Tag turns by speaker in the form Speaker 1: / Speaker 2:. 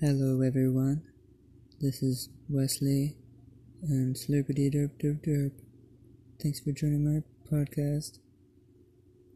Speaker 1: Hello, everyone. This is Wesley and Slurpity Derp Derp Derp. Thanks for joining my podcast.